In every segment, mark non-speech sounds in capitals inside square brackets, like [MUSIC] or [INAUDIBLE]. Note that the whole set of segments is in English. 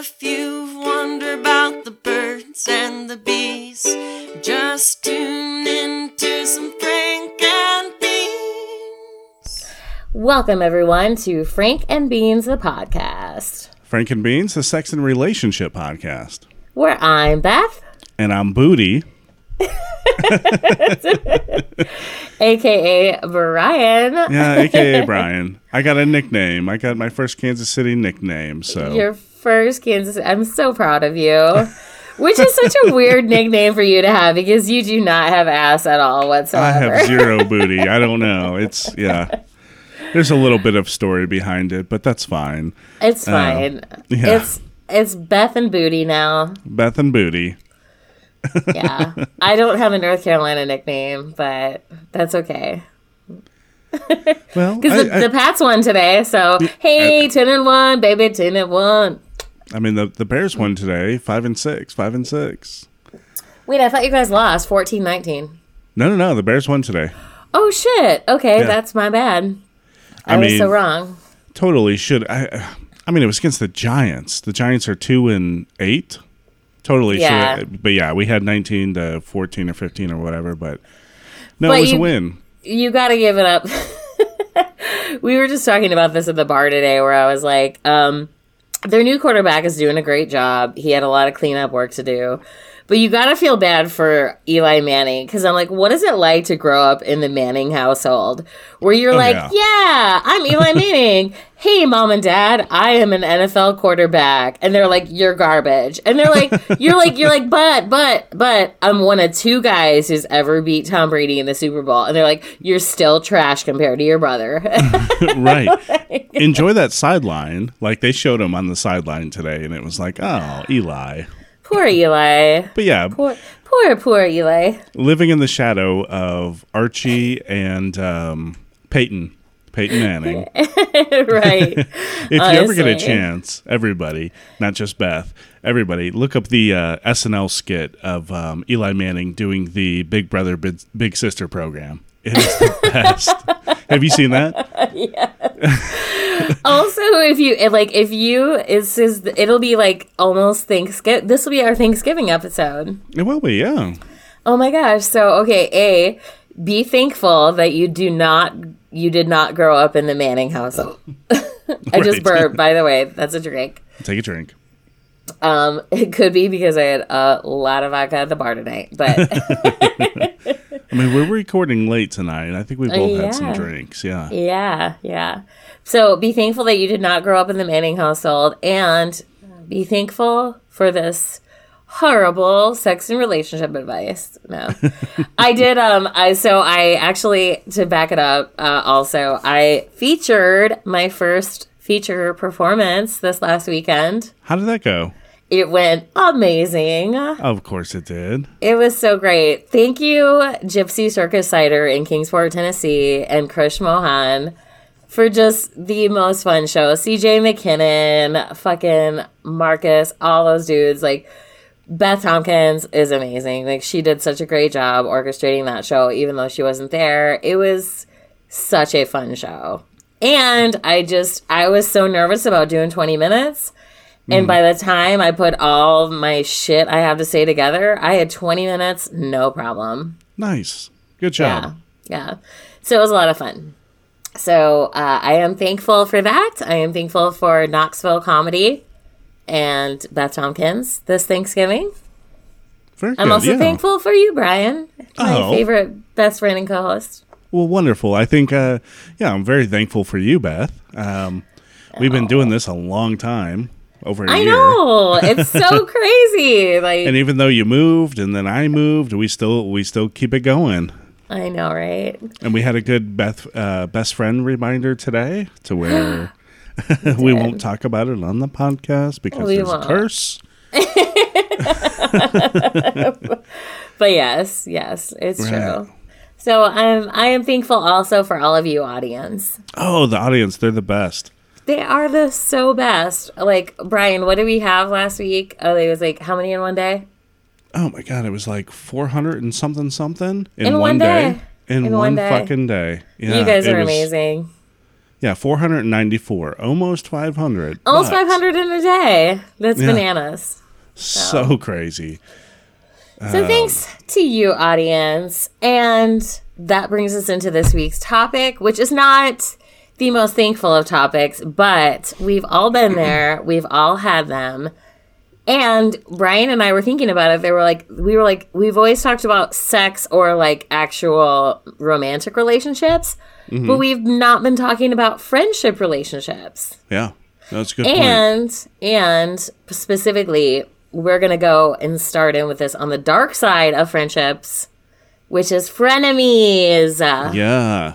if you've wondered about the birds and the bees, just tune in to some Frank and Beans. Welcome, everyone, to Frank and Beans, the podcast, Frank and Beans, the sex and relationship podcast. where I'm Beth, And I'm Booty. [LAUGHS] aka Brian. Yeah, aka Brian. I got a nickname. I got my first Kansas City nickname. So Your first Kansas. I'm so proud of you. Which is such a weird nickname for you to have because you do not have ass at all whatsoever. I have zero [LAUGHS] booty. I don't know. It's yeah. There's a little bit of story behind it, but that's fine. it's uh, fine. yeah. It's it's Beth and Booty now. Beth and Booty. Yeah. [LAUGHS] I don't have a North Carolina nickname, but that's okay. Well, [LAUGHS] Because the, I, I- the Pats won today, so hey, ten and one, baby, ten and one. I mean the the Bears won today, five and six, five and six. Wait, I thought you guys lost 14-19. No, no, no. The Bears won today. Oh shit. Okay, Yeah. that's my bad. I, I was so wrong. Totally should. I. I mean, it was against the Giants. The Giants are two and eight. Totally Yeah. should. But yeah, we had nineteen to fourteen or fifteen or whatever. But no, But it was you- a win. You got to give it up. [LAUGHS] we were just talking about this at the bar today where I was like, um, their new quarterback is doing a great job. He had a lot of cleanup work to do. But you got to feel bad for Eli Manning because I'm like, what is it like to grow up in the Manning household where you're oh, like, yeah. yeah, I'm Eli [LAUGHS] Manning. hey, mom and dad, I am an NFL quarterback. And they're like, you're garbage. And they're like, you're like, you're like, but, but, but I'm one of two guys who's ever beat Tom Brady in the Super Bowl. And they're like, you're still trash compared to your brother. [LAUGHS] right. [LAUGHS] Enjoy that sideline. Like they showed him on the sideline today, and it was like, oh, Eli. Poor Eli. But yeah, Poor, poor, poor Eli. living in the shadow of Archie and um, Peyton. Peyton Manning. [LAUGHS] right. [LAUGHS] If you ever get a chance, everybody, not just Beth, everybody, look up the uh, SNL skit of um, Eli Manning doing the Big Brother Big, Big Sister program. It is the [LAUGHS] best. Have you seen that? [LAUGHS] Yeah. also, if you like, if you it's is it'll be like almost Thanksgiving. This will be our Thanksgiving episode. It will be, yeah. Oh my gosh. So, okay, A, be thankful that you do not you did not grow up in the Manning household. [LAUGHS] I just burped, by the way. That's a drink. Take a drink. Um, it could be because I had a lot of vodka at the bar tonight, but [LAUGHS] I mean, we're recording late tonight, and I think we both had some drinks. Yeah. yeah, yeah. So be thankful that you did not grow up in the Manning household and be thankful for this horrible sex and relationship advice. No. [LAUGHS] I did um I so I actually to back it up uh, also I featured my first feature performance this last weekend. How did that go? It went amazing. Of course it did. It was so great. Thank you, Gypsy Circus Cider in Kingsport, Tennessee, and Krish Mohan for just the most fun show. CJ McKinnon, fucking Marcus, all those dudes. Like, Beth Tompkins is amazing. Like, she did such a great job orchestrating that show, even though she wasn't there. It was such a fun show. And I just, I was so nervous about doing 20 minutes. And by the time I put all my shit I have to say together, I had 20 minutes, no problem. Nice. Good job. Yeah. Yeah. So it was a lot of fun. So uh, I am thankful for that. I am thankful for Knoxville Comedy and Beth Tompkins this Thanksgiving. Very I'm good. also yeah. thankful for you, Brian, my Oh. favorite best friend and co host. Well, wonderful. I think, uh, yeah, I'm very thankful for you, Beth. Um, we've been doing this a long time, over a I year. know. It's so [LAUGHS] crazy. Like, And even though you moved and then I moved, we still we still keep it going. I know, right? And we had a good Beth uh, best friend reminder today to where [GASPS] [LAUGHS] we won't talk about it on the podcast because We there's won't. a curse. [LAUGHS] But yes, yes, it's Right. true. So I'm I am thankful also for all of you audience. Oh, the audience, they're the best. They are the so best. Like Brian, what did we have last week? Oh, it was like how many in one day? Oh my god, it was like 400 and something something in, In one one day. day. In, In one, one day. fucking day. Yeah, you guys are was- amazing. Yeah, 494, almost 500. Almost 500 in a day. That's Yeah. bananas. So crazy. So thanks um, to you, audience. And that brings us into this week's topic, which is not the most thankful of topics, but we've all been [CLEARS THROAT] there. We've all had them. And Brian and I were thinking about it. They were like, we were like, we've always talked about sex or like actual romantic relationships, but mm-hmm. we've not been talking about friendship relationships. Yeah, that's a good point. And and specifically, we're gonna go and start in with this on the dark side of friendships, which is frenemies. Yeah.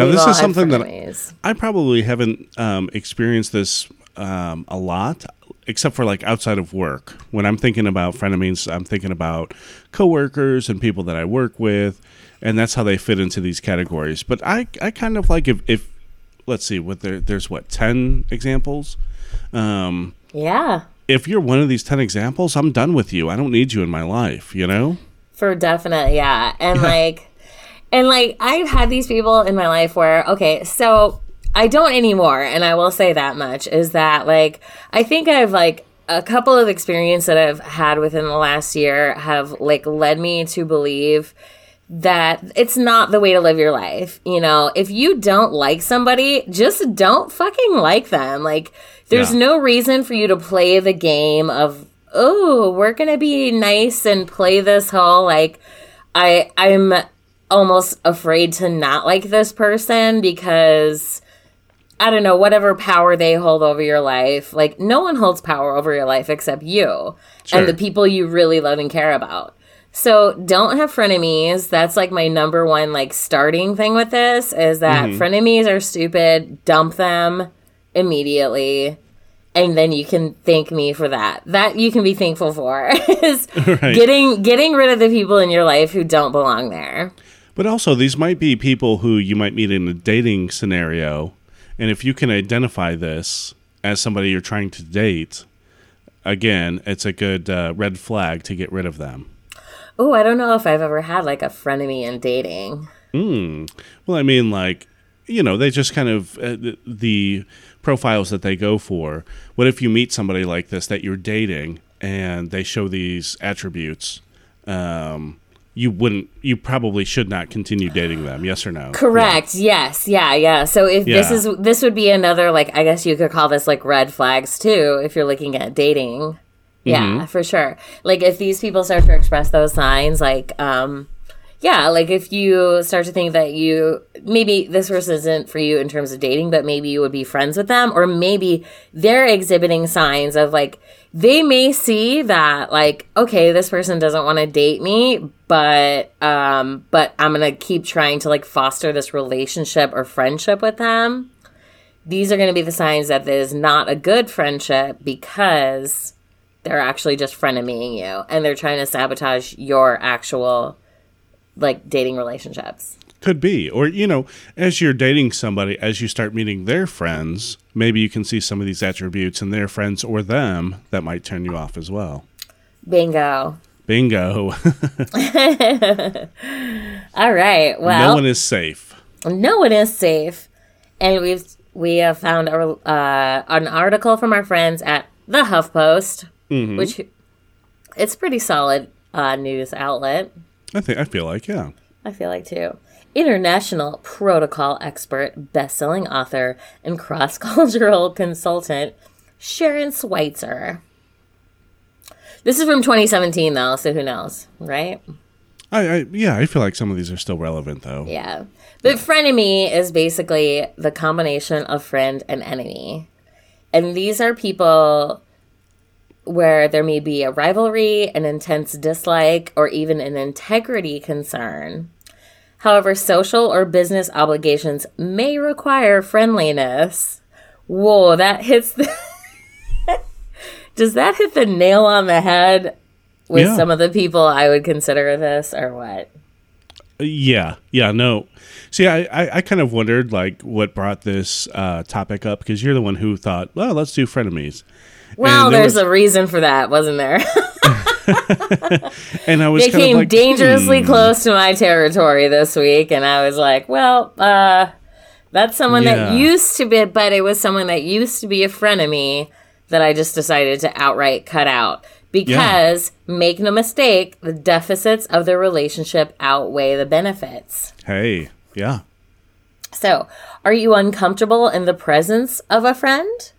Now, We've this is something that. I probably haven't um, experienced this um, a lot, except for like outside of work. When I'm thinking about frenemies, I'm thinking about coworkers and people that I work with, and that's how they fit into these categories. But I, I kind of like if, if let's see, what there, there's what ten examples. Um, yeah, if you're one of these ten examples, I'm done with you. I don't need you in my life. You know? for definite. Yeah, and [LAUGHS] like, and like, I've had these people in my life where okay, so I don't anymore, and I will say that much is that like I think I've like a couple of experiences that I've had within the last year have like led me to believe that it's not the way to live your life. You know, if you don't like somebody, just don't fucking like them. Like, there's Yeah. no reason for you to play the game of, oh, we're gonna be nice and play this whole like, I I'm almost afraid to not like this person because I don't know, whatever power they hold over your life. Like, no one holds power over your life except you Sure. and the people you really love and care about. So don't have frenemies. That's like my number one like starting thing with this is that mm-hmm. frenemies are stupid. Dump them immediately. And then you can thank me for that. That you can be thankful for [LAUGHS] is [LAUGHS] Right. getting getting rid of the people in your life who don't belong there. But also, these might be people who you might meet in a dating scenario. And if you can identify this as somebody you're trying to date, again, it's a good uh, red flag to get rid of them. Oh, I don't know if I've ever had like a frenemy in dating. Hmm. Well, I mean, like, you know, they just kind of, uh, the, the profiles that they go for. What if you meet somebody like this that you're dating and they show these attributes? Um, you wouldn't, you probably should not continue dating them, yes or no? Correct. Yes. Yeah. Yeah. So if this is this would be another like I guess you could call this like red flags too if you're looking at dating. Yeah, Mm-hmm. for sure. Like if these people start to express those signs, like um yeah, like if you start to think that you maybe this person isn't for you in terms of dating, but maybe you would be friends with them, or maybe they're exhibiting signs of like they may see that like okay, this person doesn't want to date me, but um, but I'm gonna keep trying to like foster this relationship or friendship with them. These are gonna be the signs that it is not a good friendship because they're actually just frenemying you and they're trying to sabotage your actual like dating relationships. Could be. Or, you know, as you're dating somebody, as you start meeting their friends, maybe you can see some of these attributes in their friends or them that might turn you off as well. Bingo. Bingo. [LAUGHS] All right. Well, no one is safe. no one is safe, and we've we have found a, uh, an article from our friends at the HuffPost, which it's pretty solid uh, news outlet. I think I feel like, yeah. I feel like too. International protocol expert, best-selling author, and cross-cultural [LAUGHS] consultant Sharon Schweitzer. This is from 2017, though, so who knows, right? I, I yeah, I feel like some of these are still relevant though. Yeah. But frenemy is basically the combination of friend and enemy. And these are people where there may be a rivalry, an intense dislike, or even an integrity concern. However, social or business obligations may require friendliness. Whoa, that hits the. [LAUGHS] Does that hit the nail on the head with Yeah. some of the people I would consider this, or what? Yeah, yeah, no. See, I, I, I kind of wondered like what brought this uh, topic up because you're the one who thought, well, let's do frenemies. Well, there there's was- a reason for that, wasn't there? [LAUGHS] And I was they kind came of like, dangerously hmm. close to my territory this week, and I was like, well, uh, That's someone Yeah. that used to be, but it was someone that used to be a frenemy that I just decided to outright cut out. Because, make no mistake, the deficits of the relationship outweigh the benefits. Hey, yeah. So, are you uncomfortable in the presence of a friend?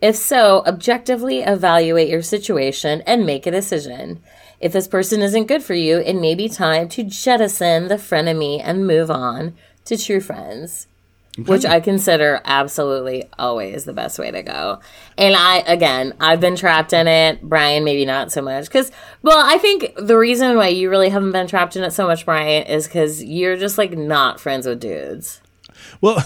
If so, objectively evaluate your situation and make a decision. If this person isn't good for you, it may be time to jettison the frenemy and move on to true friends, which I consider absolutely always the best way to go. And I, again, I've been trapped in it. Brian, maybe not so much. Because, well, I think the reason why you really haven't been trapped in it so much, Brian, is because you're just like not friends with dudes. Well,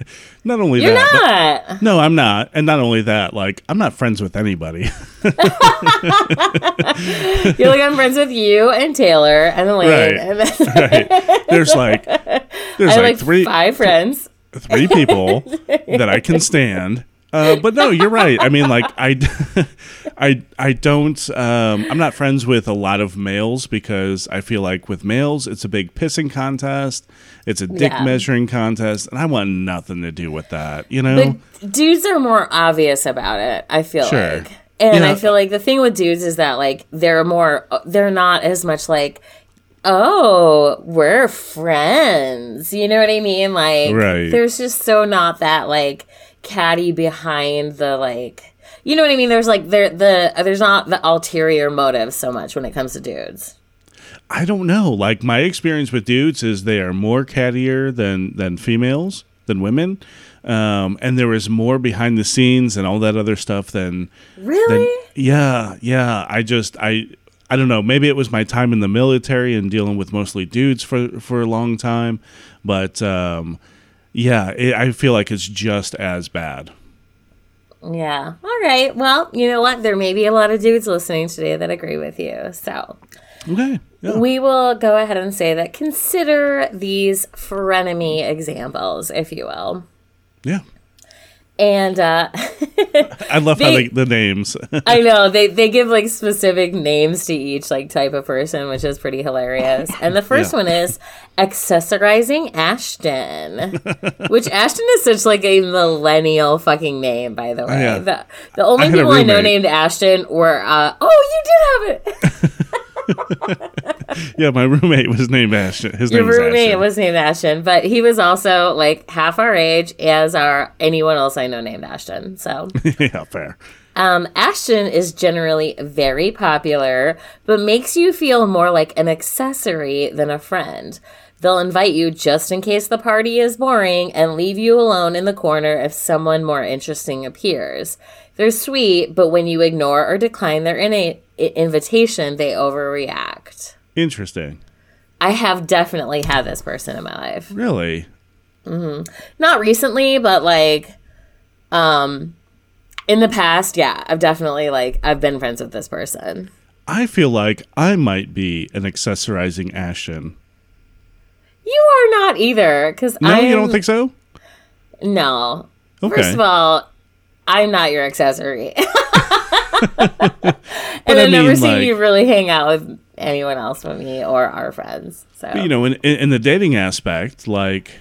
[LAUGHS] not only You're that, but- not. no, I'm not, and not only that, like I'm not friends with anybody. [LAUGHS] You're like I'm friends with you and Taylor and Elaine, Right. and then right? There's like [LAUGHS] there's I like, like three five friends. Three people that I can stand. Uh, but no, you're right. I mean, like I, [LAUGHS] I, I don't. Um, I'm not friends with a lot of males because I feel like with males, it's a big pissing contest. It's a dick Yeah. measuring contest, and I want nothing to do with that. You know? But dudes are more obvious about it. I feel Sure. like, and. I feel like the thing with dudes is that like they're more, they're not as much like. Oh, we're friends. You know what I mean? Like, Right. there's just so not that like catty behind the like. You know what I mean? There's like there the there's not the ulterior motive so much when it comes to dudes. I don't know. Like my experience with dudes is they are more cattier than than females than women, um, and there is more behind the scenes and all that other stuff than Really? than yeah yeah. I just I I don't know. Maybe it was my time in the military and dealing with mostly dudes for for a long time, but um, yeah, it, I feel like it's just as bad. Yeah. All right. Well, you know what? There may be a lot of dudes listening today that agree with you. So Okay. Yeah. we will go ahead and say that consider these frenemy examples, if you will. yeah. And uh, [LAUGHS] I love how They- they, the names. [LAUGHS] I know they, they give like specific names to each like type of person, which is pretty hilarious. And the first Yeah. one is accessorizing Ashton, [LAUGHS] which Ashton is such like a millennial fucking name, by the way. yeah. The, the only I people I know named Ashton were uh, oh, you did have it. [LAUGHS] yeah, my roommate was named Ashton. His Your name was roommate Ashton. was named Ashton, but he was also like half our age as our anyone else I know named Ashton. So [LAUGHS] yeah, fair. Um, Ashton is generally very popular, but makes you feel more like an accessory than a friend. They'll invite you just in case the party is boring and leave you alone in the corner if someone more interesting appears. They're sweet, but when you ignore or decline their innate i- invitation, they overreact. Interesting. I have definitely had this person in my life. Really? Not recently, but like um in the past, yeah, I've definitely like I've been friends with this person. I feel like I might be an accessorizing Ashton. You are not either, because No, I you don't think so? No. Okay. First of all, I'm not your accessory, [LAUGHS] [LAUGHS] and I I've never seen like- you really hang out with anyone else but me or our friends. So you know, in in the dating aspect, like,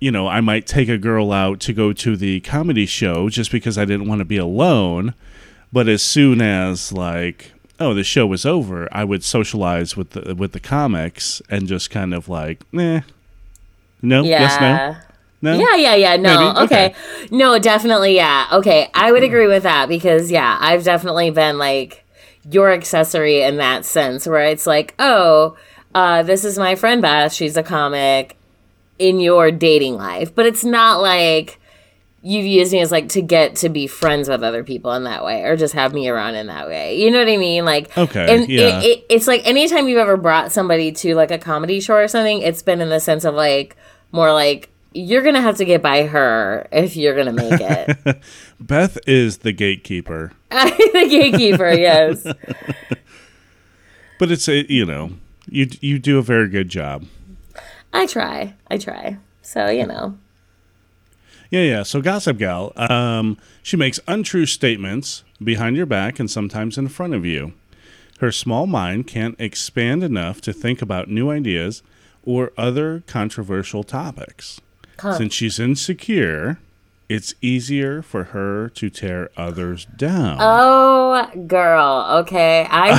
you know, I might take a girl out to go to the comedy show just because I didn't want to be alone. But as soon as like, oh, the show was over, I would socialize with the with the comics and just kind of like, eh, no, yeah. yes, no, no, Yeah, yeah, yeah. No, okay. Okay. No, definitely, yeah. Okay, I would agree with that because, yeah, I've definitely been like your accessory in that sense where it's like, oh, uh, this is my friend Beth. She's a comic in your dating life. But it's not like you've used me as like to get to be friends with other people in that way or just have me around in that way. You know what I mean? Like, Okay, and yeah. it, it, it's like anytime you've ever brought somebody to like a comedy show or something, it's been in the sense of like more like you're gonna have to get by her if you're gonna make it. [LAUGHS] Beth is the gatekeeper, [LAUGHS] the gatekeeper, yes. [LAUGHS] but it's a you know, you you do a very good job. I try. I try. So, you know. Yeah, yeah. So Gossip Gal, um, she makes untrue statements behind your back and sometimes in front of you. Her small mind can't expand enough to think about new ideas or other controversial topics. Since she's insecure, it's easier for her to tear others down. Oh, girl. Okay. I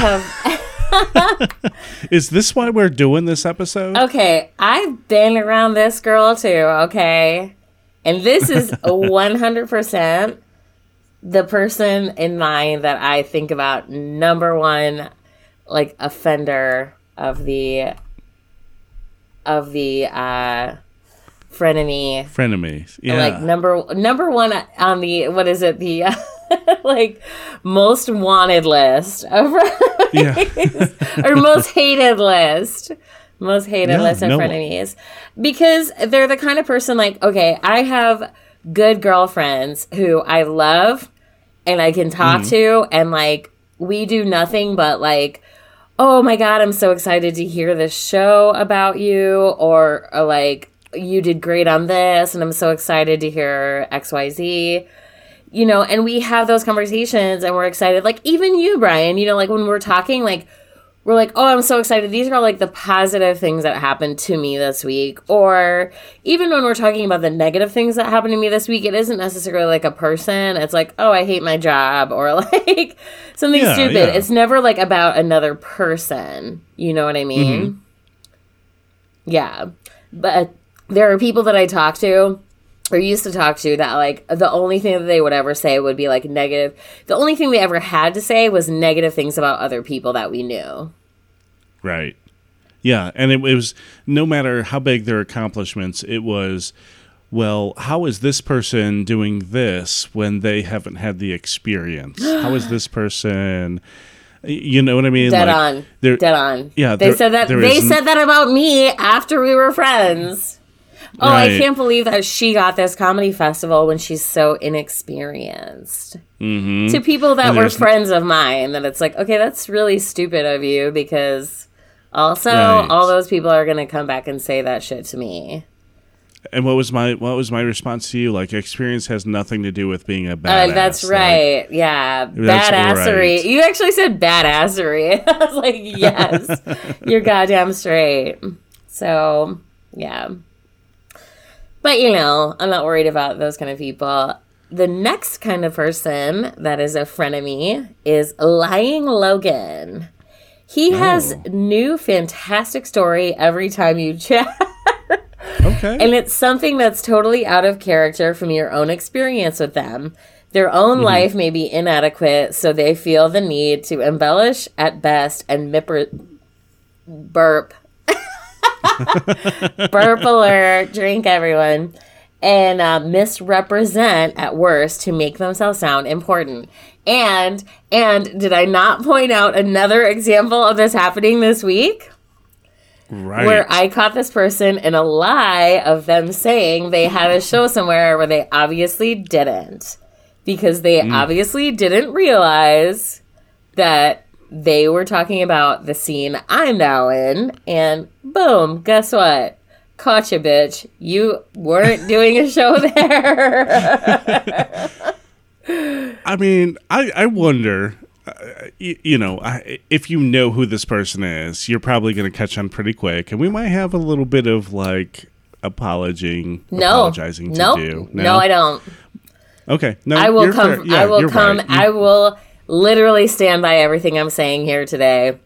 [LAUGHS] have. Is this why we're doing this episode? okay. I've been around this girl too. Okay. And this is 100% the person in mind that I think about number one, like, offender of the. Of the uh frenemy Frenemies. Yeah. like number number one on the what is it the [LAUGHS] like most wanted list of yeah. [LAUGHS] or most hated list most hated list of no- frenemies because they're the kind of person like okay i have good girlfriends who i love and i can talk Mm-hmm. to and like we do nothing but like oh my god i'm so excited to hear this show about you or, or like you did great on this and i'm so excited to hear xyz you know and we have those conversations and we're excited. Like even you brian you know like when we're talking like we're like oh i'm so excited. These are like the positive things that happened to me this week. Or even when we're talking about the negative things that happened to me this week it isn't necessarily like a person. It's like oh i hate my job or [LAUGHS] like something Yeah, stupid. yeah. it's never like about another person. You know what i mean? Mm-hmm. Yeah. But there are people that i talk to or used to talk to that like the only thing that they would ever say would be like negative the only thing they ever had to say was negative things about other people that we knew Right. Yeah, and it, it was no matter how big their accomplishments, it was well, how is this person doing this when they haven't had the experience? [GASPS] How is this person you know what I mean? dead Like, on dead on yeah, they said that they said that about me after we were friends oh i can't believe that she got this comedy festival when she's so inexperienced Mhm. to people that And were friends of mine that it's like okay that's really stupid of you because also Right. all those people are going to come back and say that shit to me And what was my what was my response to you? Like experience has nothing to do with being a Uh, badass. that's Like, right. yeah. That's Badassery. right. You actually said badassery. [LAUGHS] I was like, yes, [LAUGHS] you're goddamn straight. So, yeah. But, you know, I'm not worried about those kind of people. The next kind of person that is a frenemy is Lying Logan. He oh. has Oh. new fantastic story every time you [LAUGHS] chat. okay. And it's something that's totally out of character from your own experience with them. Their own mm-hmm. life may be inadequate, so they feel the need to embellish at best and mipper- burp. Burp alert, drink everyone. And uh, misrepresent at worst to make themselves sound important. And and did I not point out another example of this happening this week? right. where I caught this person in a lie of them saying they had a show somewhere where they obviously didn't. Because they obviously didn't realize that they were talking about the scene I'm now in. And boom, guess what? Caught you, bitch. You weren't doing a show [LAUGHS] there. I mean, I I wonder. Uh, you, you know, I, if you know who this person is, you're probably going to catch on pretty quick, and we might have a little bit of like apologizing, no. apologizing to nope. do. No? I don't. Okay, no, I will come. fair. Yeah, I will come. right. You- I will literally stand by everything I'm saying here today,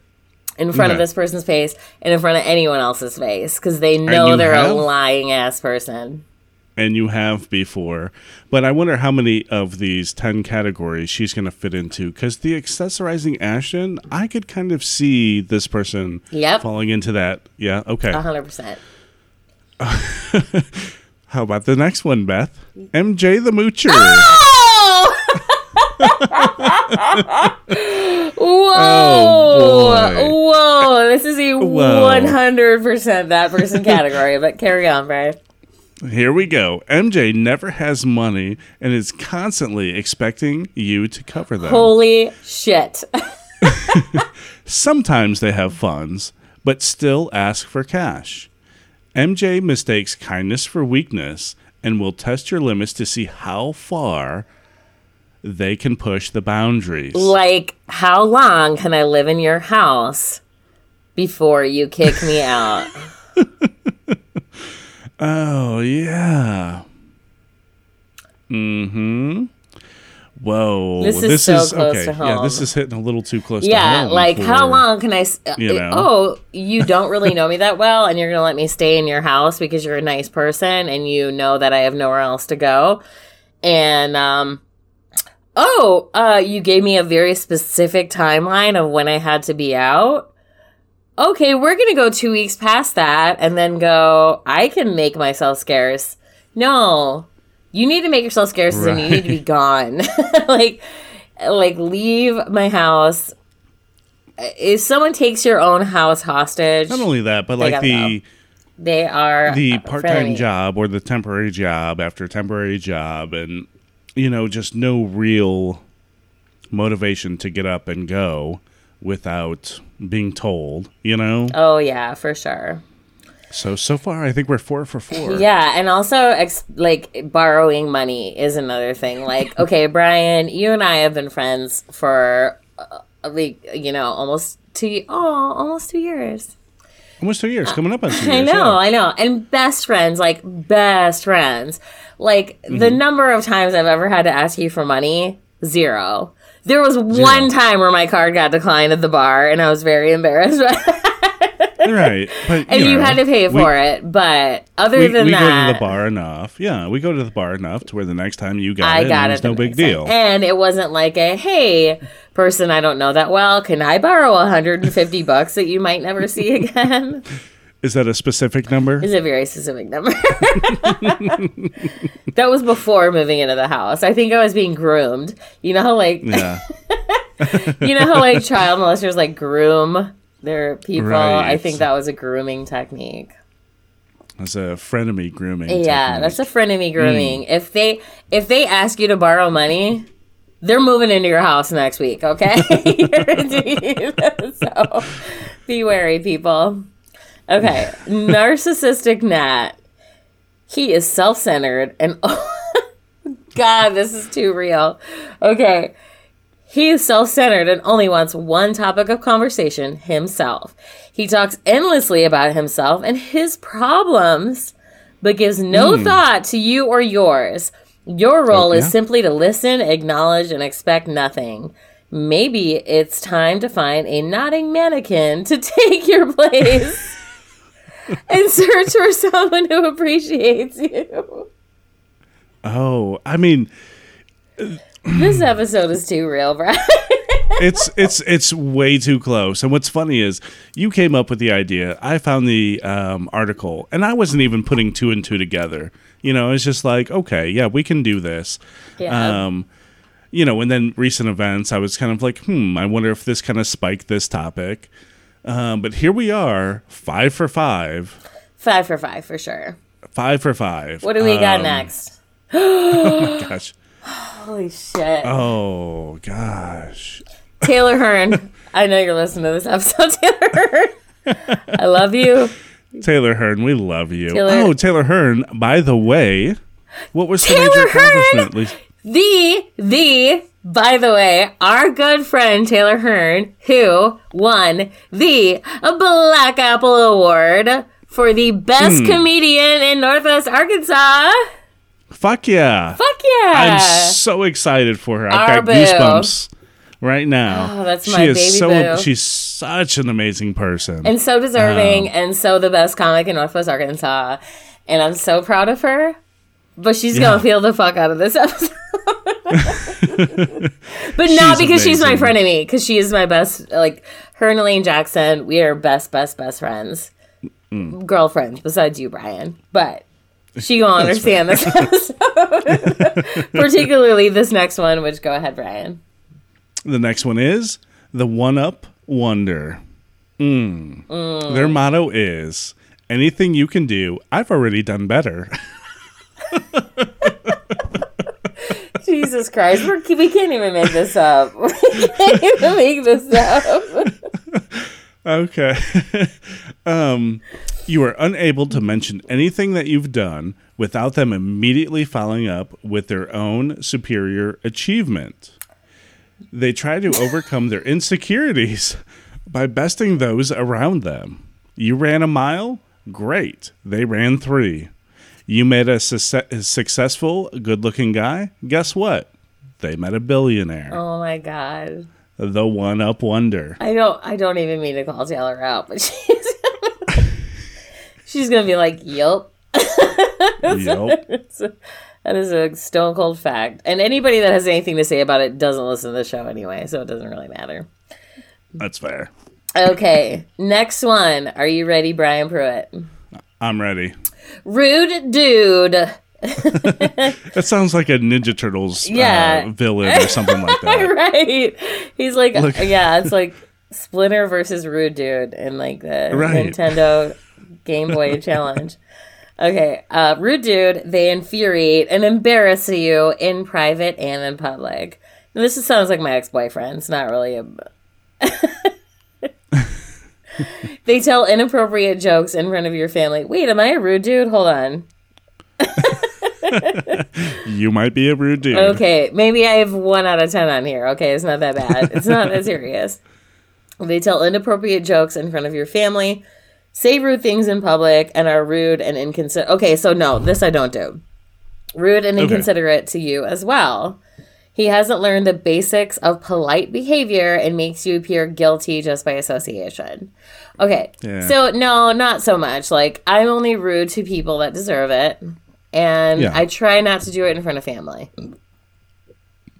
in front of this person's face and in front of anyone else's face, because they know they're have? a lying ass person. and you have before. But I wonder how many of these 10 categories she's going to fit into because the accessorizing Ashton, I could kind of see this person Yep. falling into that. Yeah, okay. Hundred percent. [LAUGHS] How about the next one, Beth? MJ the Moocher. Oh! Whoa! Oh. Whoa! This is a one hundred percent that person category. but carry on, Brian. Here we go. MJ never has money and is constantly expecting you to cover them. Holy shit! [LAUGHS] Sometimes they have funds, but still ask for cash. MJ mistakes kindness for weakness and will test your limits to see how far they can push the boundaries. Like, how long can I live in your house before you kick me [LAUGHS] out? Oh yeah. Mm-hmm. Whoa. This is so close to home. Yeah, this is hitting a little too close to Yeah, like how long can I? uh, you know. Oh, you [LAUGHS] don't really know me that well, and you're gonna let me stay in your house because you're a nice person, and you know that I have nowhere else to go. And um, oh, uh, you gave me a very specific timeline of when I had to be out. Okay, we're gonna go two weeks past that, and then go. I can make myself scarce. No, you need to make yourself scarce, and you need to be gone. [LAUGHS] like, like leave my house. If someone takes your own house hostage, Not only that, but like the they are the part-time friendly. job or the temporary job after temporary job and you know just no real motivation to get up and go without being told you know Oh yeah, for sure. so so far i think we're four for four [LAUGHS] Yeah, and also ex- like borrowing money is another thing. Like, [LAUGHS] okay, Brian, you and I have been friends for uh, like you know almost two oh almost two years. Almost two years coming up on two [LAUGHS] I know, yeah. I know, and best friends, like best friends. Like the Mm-hmm. number of times I've ever had to ask you for money, zero. There was one time where my card got declined at the bar, and I was very embarrassed. [LAUGHS] right but and you, know, had to pay we- for it. But other we, than we that, we go to the bar enough yeah we go to the bar enough to where the next time you got I it got it no big next time. deal And it wasn't like a hey person I don't know that well. Can I borrow 150 [LAUGHS] bucks that you might never see again? is that a specific number is a very specific number. [LAUGHS] that was before moving into the house. I think I was being groomed. You know how like yeah [LAUGHS] you know how like child molesters like groom their people. I think that was a grooming technique. That's a frenemy grooming. Yeah, technique. that's a frenemy Hmm. grooming. If they if they ask you to borrow money, they're moving into your house next week. Okay, [LAUGHS] [LAUGHS] so be wary, people. Okay, [LAUGHS] narcissistic Nat. He is self centered and oh God, this is too real. Okay. He is self centered and only wants one topic of conversation himself. He talks endlessly about himself and his problems, but gives no hmm. thought to you or yours. Your role is simply to listen, acknowledge, and expect nothing. Maybe it's time to find a nodding mannequin to [LAUGHS] take your place [LAUGHS] and search for someone who appreciates you. Oh, I mean, This episode is too real, Brad. [LAUGHS] it's it's it's way too close. And what's funny is you came up with the idea. I found the um, article, and I wasn't even putting two and two together. You know, it's just like, okay, yeah, we can do this. Yeah. Um, you know, and then recent events, I was kind of like, hmm, I wonder if this kind of spiked this topic. Um, but here we are, five for five, Five for five for sure. five for five. What do we got next? [LAUGHS] oh my [GASPS] Gosh. Holy shit. Oh gosh. Taylor Hearn. I know you're listening to this episode, [LAUGHS] Taylor Hearn. I love you. Taylor Hearn, we love you. Taylor- oh, Taylor Hearn, by the way, what was the Taylor major Hearn! accomplishment? Lisa- The, the, by the way, our good friend Taylor Hearn, who won the Black Apple Award for the best Hmm. comedian in Northwest Arkansas. Fuck yeah. Fuck yeah. I'm so excited for her. I've Our got boo. goosebumps right now. Oh, that's she my is baby so boo. she's such an amazing person. and so deserving Um, and so the best comic in Northwest Arkansas. And I'm so proud of her. But she's Yeah. gonna feel the fuck out of this episode. [LAUGHS] but not She's because she's my amazing. friend of me, because she is my best like her and Elaine Jackson, we are best, best, best friends. Mm. Girlfriends, besides you, Brian. But she gonna understand this episode. [LAUGHS] Particularly this next one, which go ahead, Brian. the next one is the One Up Wonder. Mm. Their motto is anything you can do, I've already done better. [LAUGHS] Jesus Christ, we're, we can't even make this up. [LAUGHS] We can't even make this up. Okay. um, you are unable to mention anything that you've done without them immediately following up with their own superior achievement. They try to overcome their insecurities [LAUGHS] by besting those around them. You ran a mile? Great. They ran three. You met a, a successful, good looking guy. Guess what? They met a billionaire. Oh my god. The one up wonder. I don't I don't even mean to call Taylor out, but she's she's gonna be like, Yup. [LAUGHS] yep. That is a stone cold fact. And anybody that has anything to say about it doesn't listen to the show anyway, so it doesn't really matter. That's fair. Okay, next one. Are you ready, Brian Pruitt? I'm ready. Rude dude. [LAUGHS] That sounds like a Ninja Turtles Yeah. uh, villain or something like [LAUGHS] that. right. He's like, Look. yeah, it's like Splinter versus Rude Dude in like the Right. Nintendo Game Boy Challenge. Okay, uh, Rude Dude, they infuriate and embarrass you in private and in public. Now, this just sounds like my ex boyfriend. It's not really a. [LAUGHS] they tell inappropriate jokes in front of your family. Wait, am I a rude dude? Hold on. [LAUGHS] You might be a rude dude. Okay, maybe I have one out of ten on here. Okay, it's not that bad. It's not that serious. They tell inappropriate jokes in front of your family, say rude things in public, and are rude and inconsiderate. Okay, so no, this I don't do. Rude and inconsiderate to you as well. He hasn't learned the basics of polite behavior and makes you appear guilty just by association. Okay, Yeah. so no, not so much. Like, I'm only rude to people that deserve it, and Yeah. I try not to do it in front of family.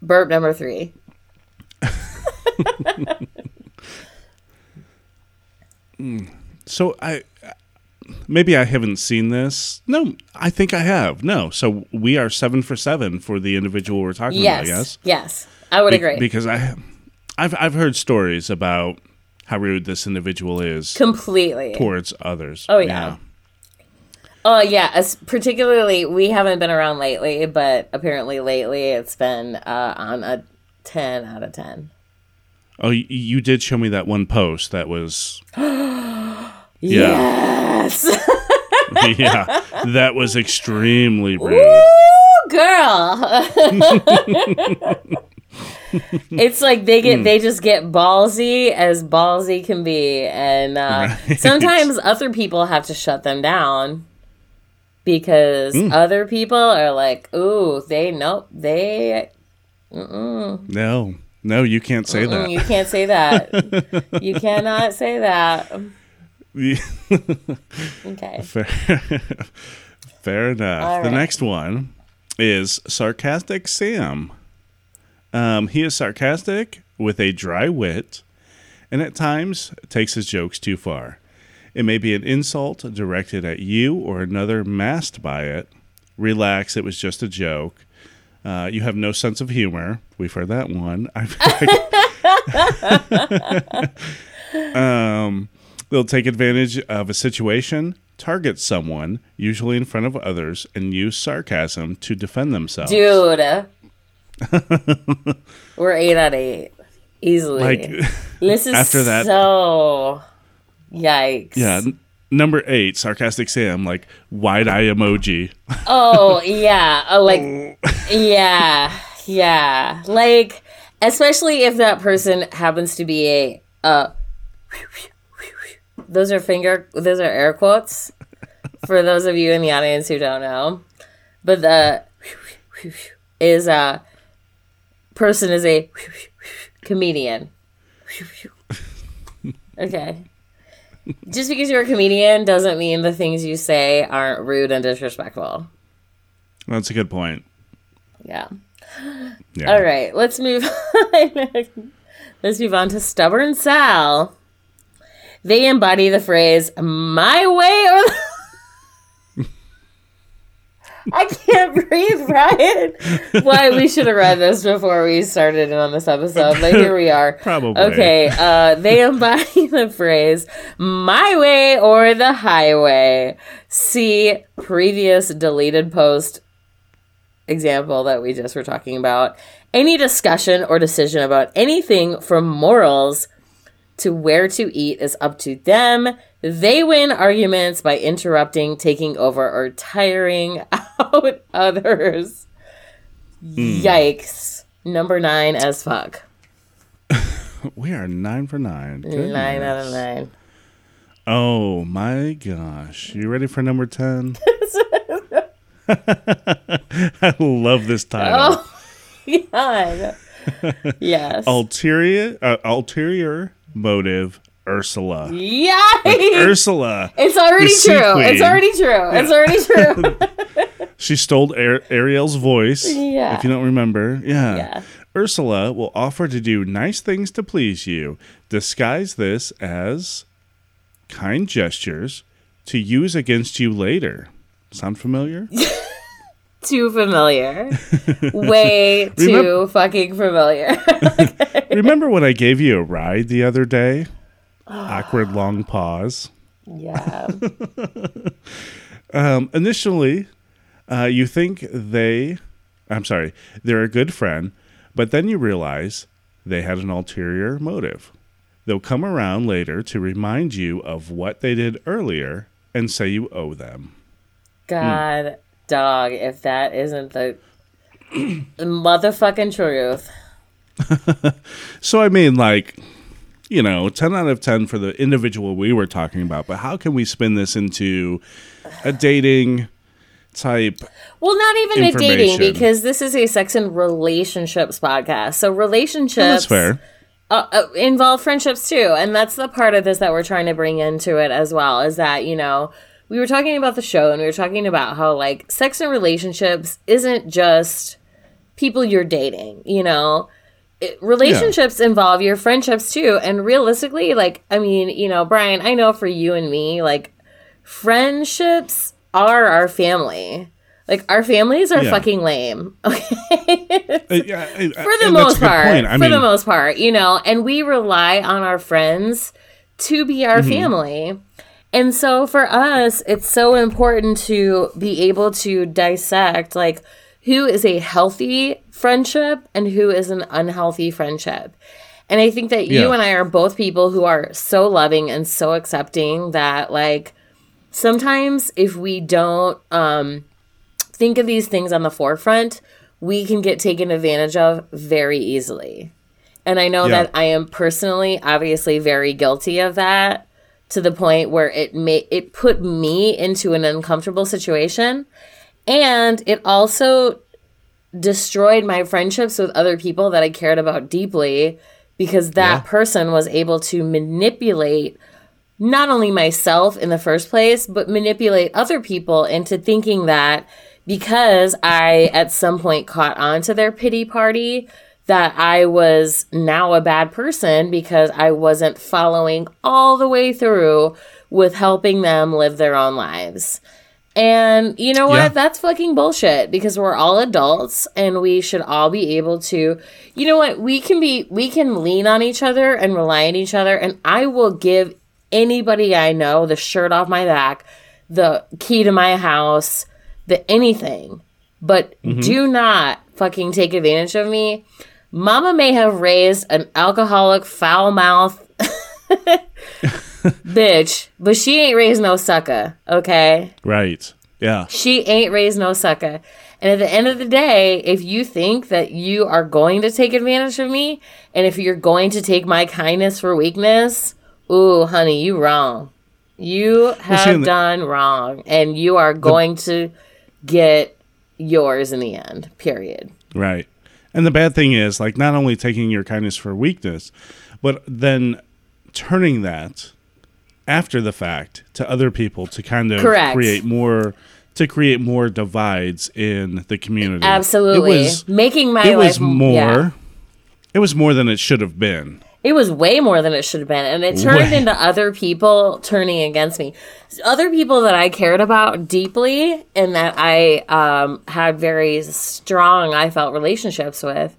Burp number three. [LAUGHS] Hmm. So I maybe I haven't seen this. No, I think I have. No. So we are seven for seven for the individual we're talking Yes, about. Yes. yes, I would Be- agree. because I, I've I've heard stories about how rude this individual is Completely. towards others. Oh, yeah. Oh yeah, as particularly we haven't been around lately, but apparently lately it's been uh, on a ten out of ten. Oh, you did show me that one post that was [GASPS] [GASPS] [GASPS] yeah Yes, [LAUGHS] yeah that was extremely rude. Ooh, girl. [LAUGHS] it's like they Hmm. get they just get ballsy as ballsy can be, and uh, Right. sometimes other people have to shut them down because Hmm. other people are like, "Ooh, they nope, they No, no, you can't say Mm, that. You can't say that. [LAUGHS] you cannot say that. Okay. [LAUGHS] Fair, fair enough. All The right. next one is sarcastic Sam. Um, he is sarcastic with a dry wit, and at times takes his jokes too far. It may be an insult directed at you or another masked by it. Relax, it was just a joke. Uh, you have no sense of humor. We've heard that one. [LAUGHS] [LAUGHS] um, they'll take advantage of a situation, target someone, usually in front of others, and use sarcasm to defend themselves. Dude. [LAUGHS] We're eight out of eight. Easily. Like, [LAUGHS] this is after that- so yikes. yeah. Number eight, sarcastic Sam, like wide eye emoji. [LAUGHS] Oh yeah. Uh, like yeah. Yeah. Like especially if that person happens to be a uh those are finger those are air quotes for those of you in the audience who don't know. But the is a person is a comedian. Okay. Just because you're a comedian doesn't mean the things you say aren't rude and disrespectful. That's a good point. Yeah. Yeah. All right, let's move [LAUGHS] on. let's move on to stubborn Sal. They embody the phrase "my way" or. The- [LAUGHS] I can't breathe, Ryan. Why we should have read this before we started on this episode, but here we are. [LAUGHS] Probably. Okay, uh, they embody the phrase "my way" or the highway. See previous deleted post example that we just were talking about, any discussion or decision about anything from morals to where to eat is up to them. They win arguments by interrupting, taking over, or tiring [LAUGHS] out others. Yikes. Number nine as fuck. [LAUGHS] We are nine for nine. Nine out of Goodness. nine. Oh my gosh. You ready for number 10? [LAUGHS] I love this title. Oh, God. yes. Ulterior, uh, ulterior motive, Ursula. Yikes! Ursula. It's already true. It's already true. It's already true. [LAUGHS] She stole Ar- Ariel's voice. Yeah. If you don't remember. Yeah. Yeah. Ursula will offer to do nice things to please you. Disguise this as kind gestures to use against you later. Sound familiar? [LAUGHS] too familiar. [LAUGHS] Way too fucking familiar. [LAUGHS] Remember when I gave you a ride the other day? [SIGHS] Awkward long pause. yeah. [LAUGHS] Um, initially, uh, you think they, I'm sorry, they're a good friend, but then you realize they had an ulterior motive. They'll come around later to remind you of what they did earlier and say you owe them. God, dog, if that isn't the motherfucking truth. [LAUGHS] So, I mean, like, you know, 10 out of 10 for the individual we were talking about, but how can we spin this into a dating type? Well, not even a dating because this is a sex and relationships podcast. So relationships That's fair. uh, uh, involve friendships too, and that's the part of this that we're trying to bring into it as well. Is that you know we were talking about the show and we were talking about how like sex and relationships isn't just people you're dating. You know, it, relationships involve your friendships too, and realistically, like I mean, you know, Brian, I know for you and me, like friendships are our family. Like our families are Yeah. fucking lame. [LAUGHS] Uh, yeah, for the most part for the most part you know and we rely on our friends to be our family and so for us it's so important to be able to dissect like who is a healthy friendship and who is an unhealthy friendship and i think that you Yeah. and i are both people who are so loving and so accepting that like sometimes if we don't um think of these things on the forefront, we can get taken advantage of very easily. And I know Yeah. that I am personally obviously very guilty of that to the point where it may it put me into an uncomfortable situation and it also destroyed my friendships with other people that I cared about deeply because that Yeah. person was able to manipulate not only myself in the first place, but manipulate other people into thinking that because I at some point caught on to their pity party, that I was now a bad person because I wasn't following all the way through with helping them live their own lives. And you know what? Yeah. That's fucking bullshit because we're all adults and we should all be able to you know what? We can be we can lean on each other and rely on each other and I will give anybody I know the shirt off my back, the key to my house, the anything. But mm-hmm. do not fucking take advantage of me. Mama may have raised an alcoholic, foul mouth [LAUGHS] bitch, but she ain't raised no sucker, okay? Right. Yeah. She ain't raised no sucker. And at the end of the day, if you think that you are going to take advantage of me, and if you're going to take my kindness for weakness, ooh, honey, you wrong. You have in the- done wrong, and you are going to get yours in the end. Period. Right. And the bad thing is, like, not only taking your kindness for weakness, but then turning that after the fact to other people to kind of Correct. create more to create more divides in the community. Absolutely, It was, making my it was life more yeah. it was more than it should have been. It was way more than it should have been. And it turned into other people turning against me. Other people that I cared about deeply and that I um, had very strong, I felt, relationships with,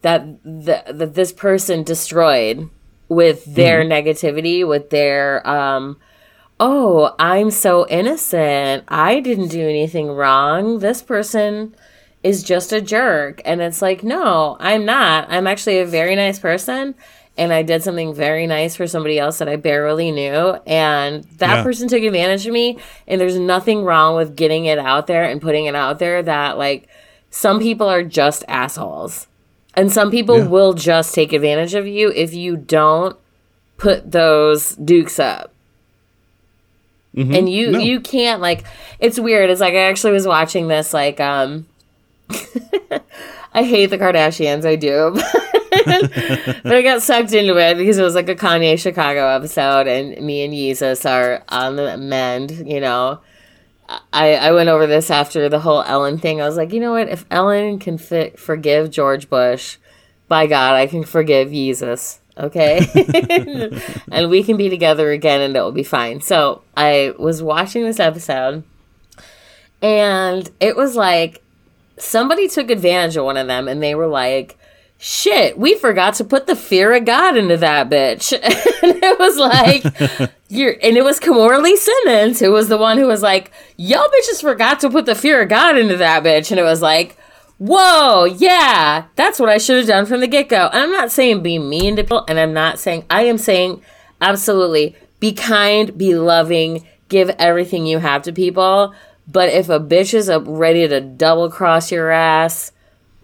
that, the, that this person destroyed with their negativity, with their, um, oh, I'm so innocent. I didn't do anything wrong. This person is just a jerk. And it's like, no, I'm not. I'm actually a very nice person. And I did something very nice for somebody else that I barely knew. And that Yeah. person took advantage of me. And there's nothing wrong with getting it out there and putting it out there that, like, some people are just assholes. And some people Yeah. will just take advantage of you if you don't put those dukes up. And you No. you can't like it's weird. It's like I actually was watching this like um [LAUGHS] I hate the Kardashians, I do. But I got sucked into it because it was like a Kanye Chicago episode and me and Yeezus are on the mend, you know. I, I went over this after the whole Ellen thing. I was like, you know what? If Ellen can fi- forgive George Bush, by God, I can forgive Jesus. Okay. [LAUGHS] and we can be together again and it will be fine. So I was watching this episode and it was like somebody took advantage of one of them and they were like, shit, we forgot to put the fear of God into that bitch. [LAUGHS] and it was like, [LAUGHS] you're, and it was Kimora Lee Simmons who was the one who was like, y'all bitches forgot to put the fear of God into that bitch. And it was like, whoa, yeah, that's what I should have done from the get go. I'm not saying be mean to people, and I'm not saying, I am saying absolutely be kind, be loving, give everything you have to people. But if a bitch is up ready to double cross your ass,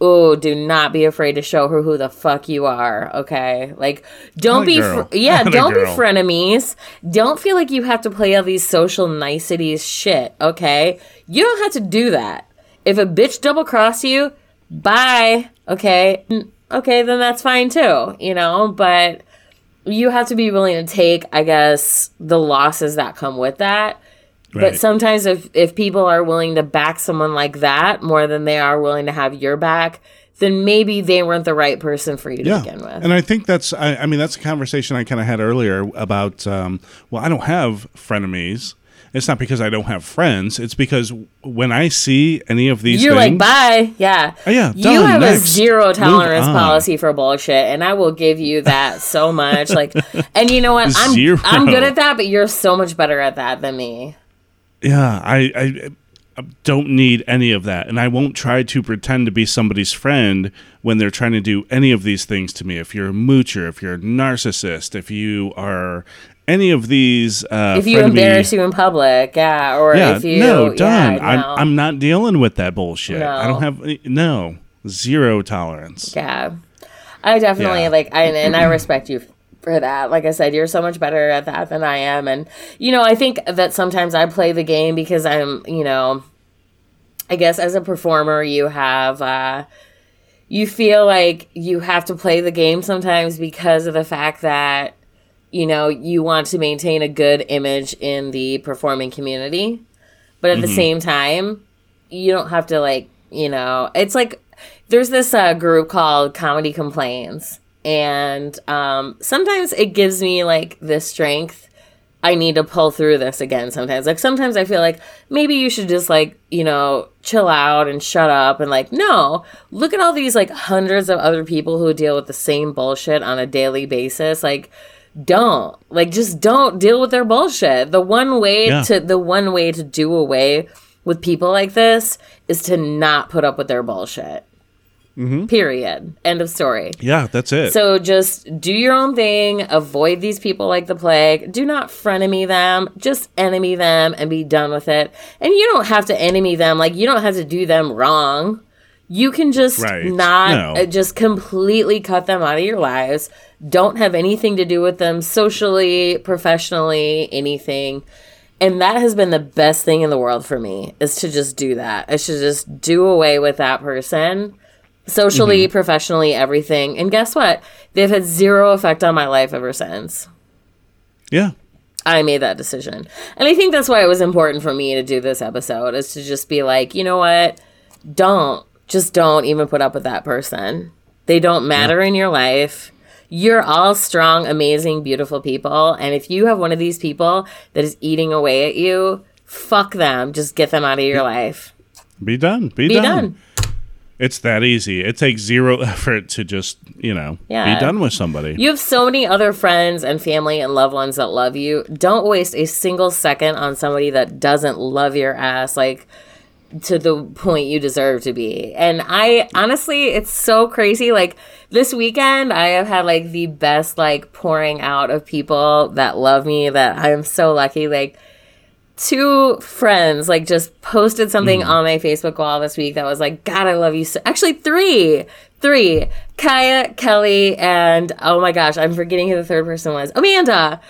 oh, do not be afraid to show her who the fuck you are. Okay, like don't be, fr- yeah, [LAUGHS] don't be frenemies. Don't feel like you have to play all these social niceties shit. Okay, you don't have to do that. If a bitch double cross you, bye. Okay, Mm, okay, then that's fine too. You know, but you have to be willing to take, I guess, the losses that come with that. But sometimes if if people are willing to back someone like that more than they are willing to have your back, then maybe they weren't the right person for you to begin with. And I think that's, I, I mean, that's a conversation I kind of had earlier about, um, well, I don't have frenemies. It's not because I don't have friends. It's because when I see any of these You're like, bye. Yeah. Oh, yeah, You have a zero tolerance policy for bullshit, and I will give you that so much. Like, and you know what? [LAUGHS] I'm Zero. I'm good at that, but you're so much better at that than me. Yeah, I, I, don't need any of that. And I won't try to pretend to be somebody's friend when they're trying to do any of these things to me. If you're a moocher, if you're a narcissist, if you are any of these, uh, If you embarrass you in public, yeah, or yeah, if you no, done. Yeah, I'm no. I'm not dealing with that bullshit. I don't have no zero tolerance. Yeah. I definitely Yeah. like I and I [CLEARS THROAT] respect you for that. Like I said, you're so much better at that than I am and you know, I think that sometimes I play the game because I'm, you know, I guess as a performer you have uh you feel like you have to play the game sometimes because of the fact that you know, you want to maintain a good image in the performing community. But at the same time, you don't have to like you know it's like there's this uh, group called comedy complains and um, sometimes it gives me like this strength i need to pull through this again sometimes. Like sometimes i feel like maybe you should just like you know chill out and shut up and like no look at all these like hundreds of other people who deal with the same bullshit on a daily basis. Like don't like just don't deal with their bullshit. The one way Yeah. to the one way to do away with people like this is to not put up with their bullshit period. End of story. Yeah, that's it. so just do your own thing. Avoid these people like the plague. Do not frenemy them. Just enemy them and be done with it. And you don't have to enemy them. Like you don't have to do them wrong. You can just Right. not No. uh, just completely cut them out of your lives. Don't have anything to do with them socially professionally anything. And that has been the best thing in the world for me is to just do that. Is to just do away with that person socially mm-hmm. professionally everything and guess what they've had zero effect on my life ever since yeah. I made that decision. And I think that's why it was important for me to do this episode is to just be like, you know what? Don't. Just don't even put up with that person. They don't matter in your life. You're all strong, amazing, beautiful people. And if you have one of these people that is eating away at you, fuck them. Just get them out of your life. Be done. Be, Be done. done. It's that easy. It takes zero [LAUGHS] effort to just, you know, Yeah. be done with somebody. You have so many other friends and family and loved ones that love you. Don't waste a single second on somebody that doesn't love your ass like to the point you deserve to be. And I honestly, it's so crazy. Like this weekend, I have had like the best like pouring out of people that love me that I am so lucky. Like two friends like just posted something hmm. on my Facebook wall this week that was like, God, I love you so actually three. Three. Kaya, Kelly, and oh my gosh, I'm forgetting who the third person was. Amanda.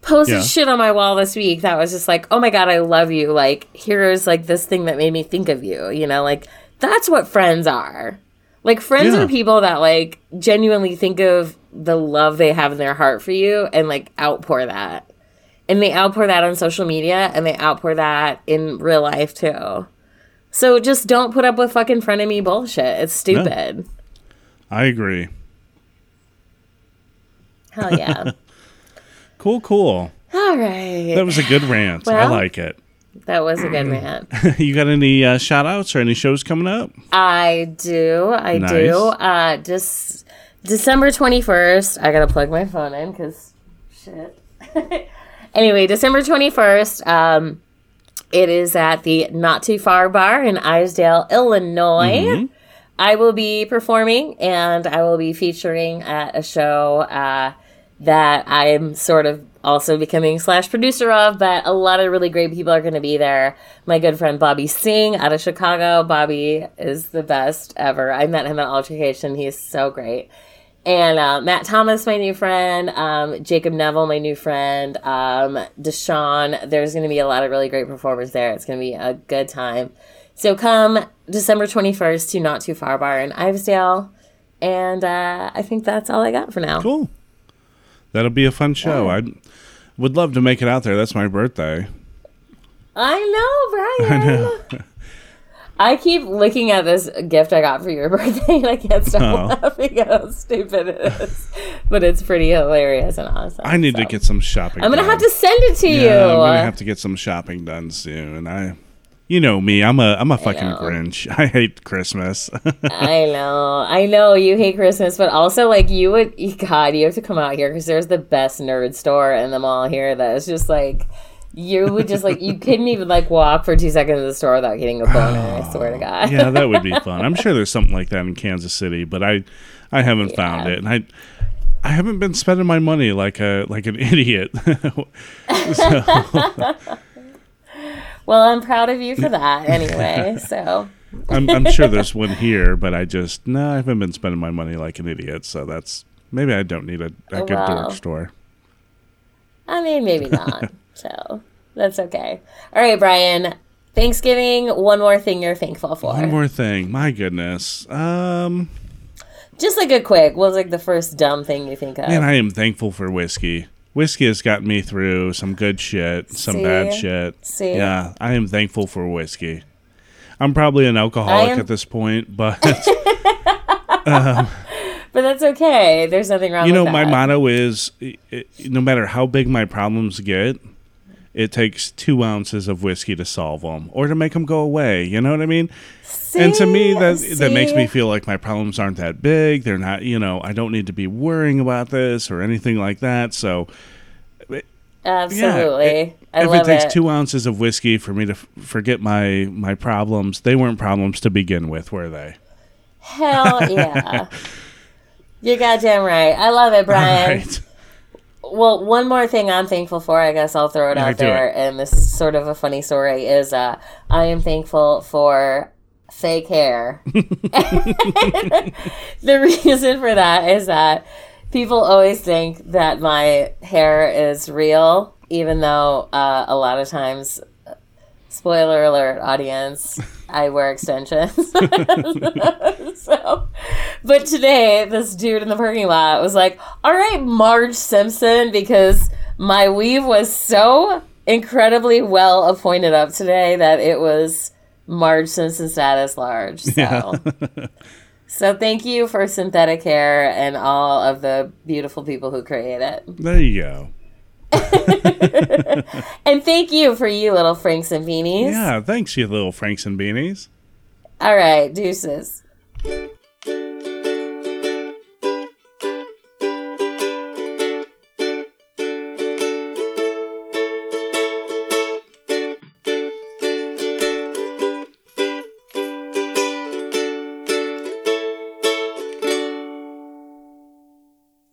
posted Yeah. shit on my wall this week that was just like, oh my god, I love you. Like, here's like this thing that made me think of you. You know, like that's what friends are. Like friends Yeah. are people that like genuinely think of the love they have in their heart for you and like outpour that. And they outpour that on social media and they outpour that in real life too. So just don't put up with fucking frenemy bullshit. It's stupid. I agree. Hell yeah. [LAUGHS] Cool, cool. All right. That was a good rant. I like it. That was a good [CLEARS THROAT] rant. you got any uh, shout outs or any shows coming up? I do. I Nice. do. Uh, just December 21st. I got to plug my phone in because shit. [LAUGHS] anyway, December 21st. Um, it is at the Not Too Far Bar in Ivesdale, Illinois. I will be performing and I will be featuring at a show uh, that I'm sort of also becoming slash producer of, but a lot of really great people are going to be there. My good friend Bobby Singh out of Chicago. Bobby is the best ever. I met him at Altercation. He's so great. And uh, Matt Thomas, my new friend, um, Jacob Neville, my new friend, um, Deshaun. There's going to be a lot of really great performers there. It's going to be a good time. So come December 21st to Not Too Far Bar in Ivesdale. And uh, I think that's all I got for now. Cool. That'll be a fun show. I would love to make it out there. That's my birthday. I know, Brian. [LAUGHS] I keep looking at this gift I got for your [LAUGHS] birthday and I can't stop Oh. laughing at how stupid it is. But it's pretty hilarious and awesome. I need to get some shopping. I'm gonna done. have to send it to Yeah, you. I'm gonna have to get some shopping done soon. I, you know me. I'm a I'm a fucking know. Grinch. [LAUGHS] I hate Christmas. [LAUGHS] I know, I know you hate Christmas, but also like you would, God, you have to come out here because there's the best nerd store in the mall here. That is just like you would just like you couldn't even like walk for two seconds in the store without getting a boner. I [SIGHS] swear to God. yeah, that would be [LAUGHS] fun. I'm sure there's something like that in Kansas City, but I I haven't found it, and I I haven't been spending my money like a like an [LAUGHS] idiot. [LAUGHS] Well, I'm proud of you for that anyway. So I'm I'm sure there's one here, but I just no, I haven't been spending my money like an idiot. So that's maybe I don't need a, a good Wow. dork store. I mean, maybe not. So that's okay. All right, Brian. Thanksgiving. One more thing you're thankful for. One more thing, my goodness. Um, Just like a quick. What's like the first dumb thing you think of? man, I am thankful for whiskey. Whiskey has gotten me through some good shit, some bad shit. See? Yeah, I am thankful for whiskey. I'm probably an alcoholic am- at this point, but [LAUGHS] but that's okay. There's nothing wrong. you know, my motto is no matter how big my problems get, it takes two ounces of whiskey to solve them or to make them go away. You know what I mean? and to me, See? that that makes me feel like my problems aren't that big. They're not, you know, I don't need to be worrying about this or anything like that. So, absolutely. it- I if love it takes it. two ounces of whiskey for me to f- forget my my problems, they weren't problems to begin with, were they? Hell yeah. [LAUGHS] You're goddamn right. I love it, Brian. All right. Well, one more thing I'm thankful for, I guess I'll throw it out there, it. and this is sort of a funny story, is uh, I am thankful for fake hair. [LAUGHS] [LAUGHS] the reason for that is that people always think that my hair is real, even though uh, a lot of times, spoiler alert, audience, I wear extensions. [LAUGHS] so, but today, this dude in the parking lot was like, "All right, Marge Simpson," because my weave was so incredibly well appointed up today that it was Marge Simpson status large. So. [LAUGHS] So thank you for synthetic hair and all of the beautiful people who create it. There you go. [LAUGHS] [LAUGHS] And thank you for you little Franks and beanies. Yeah, thanks, you little Franks and beanies. All right, deuces.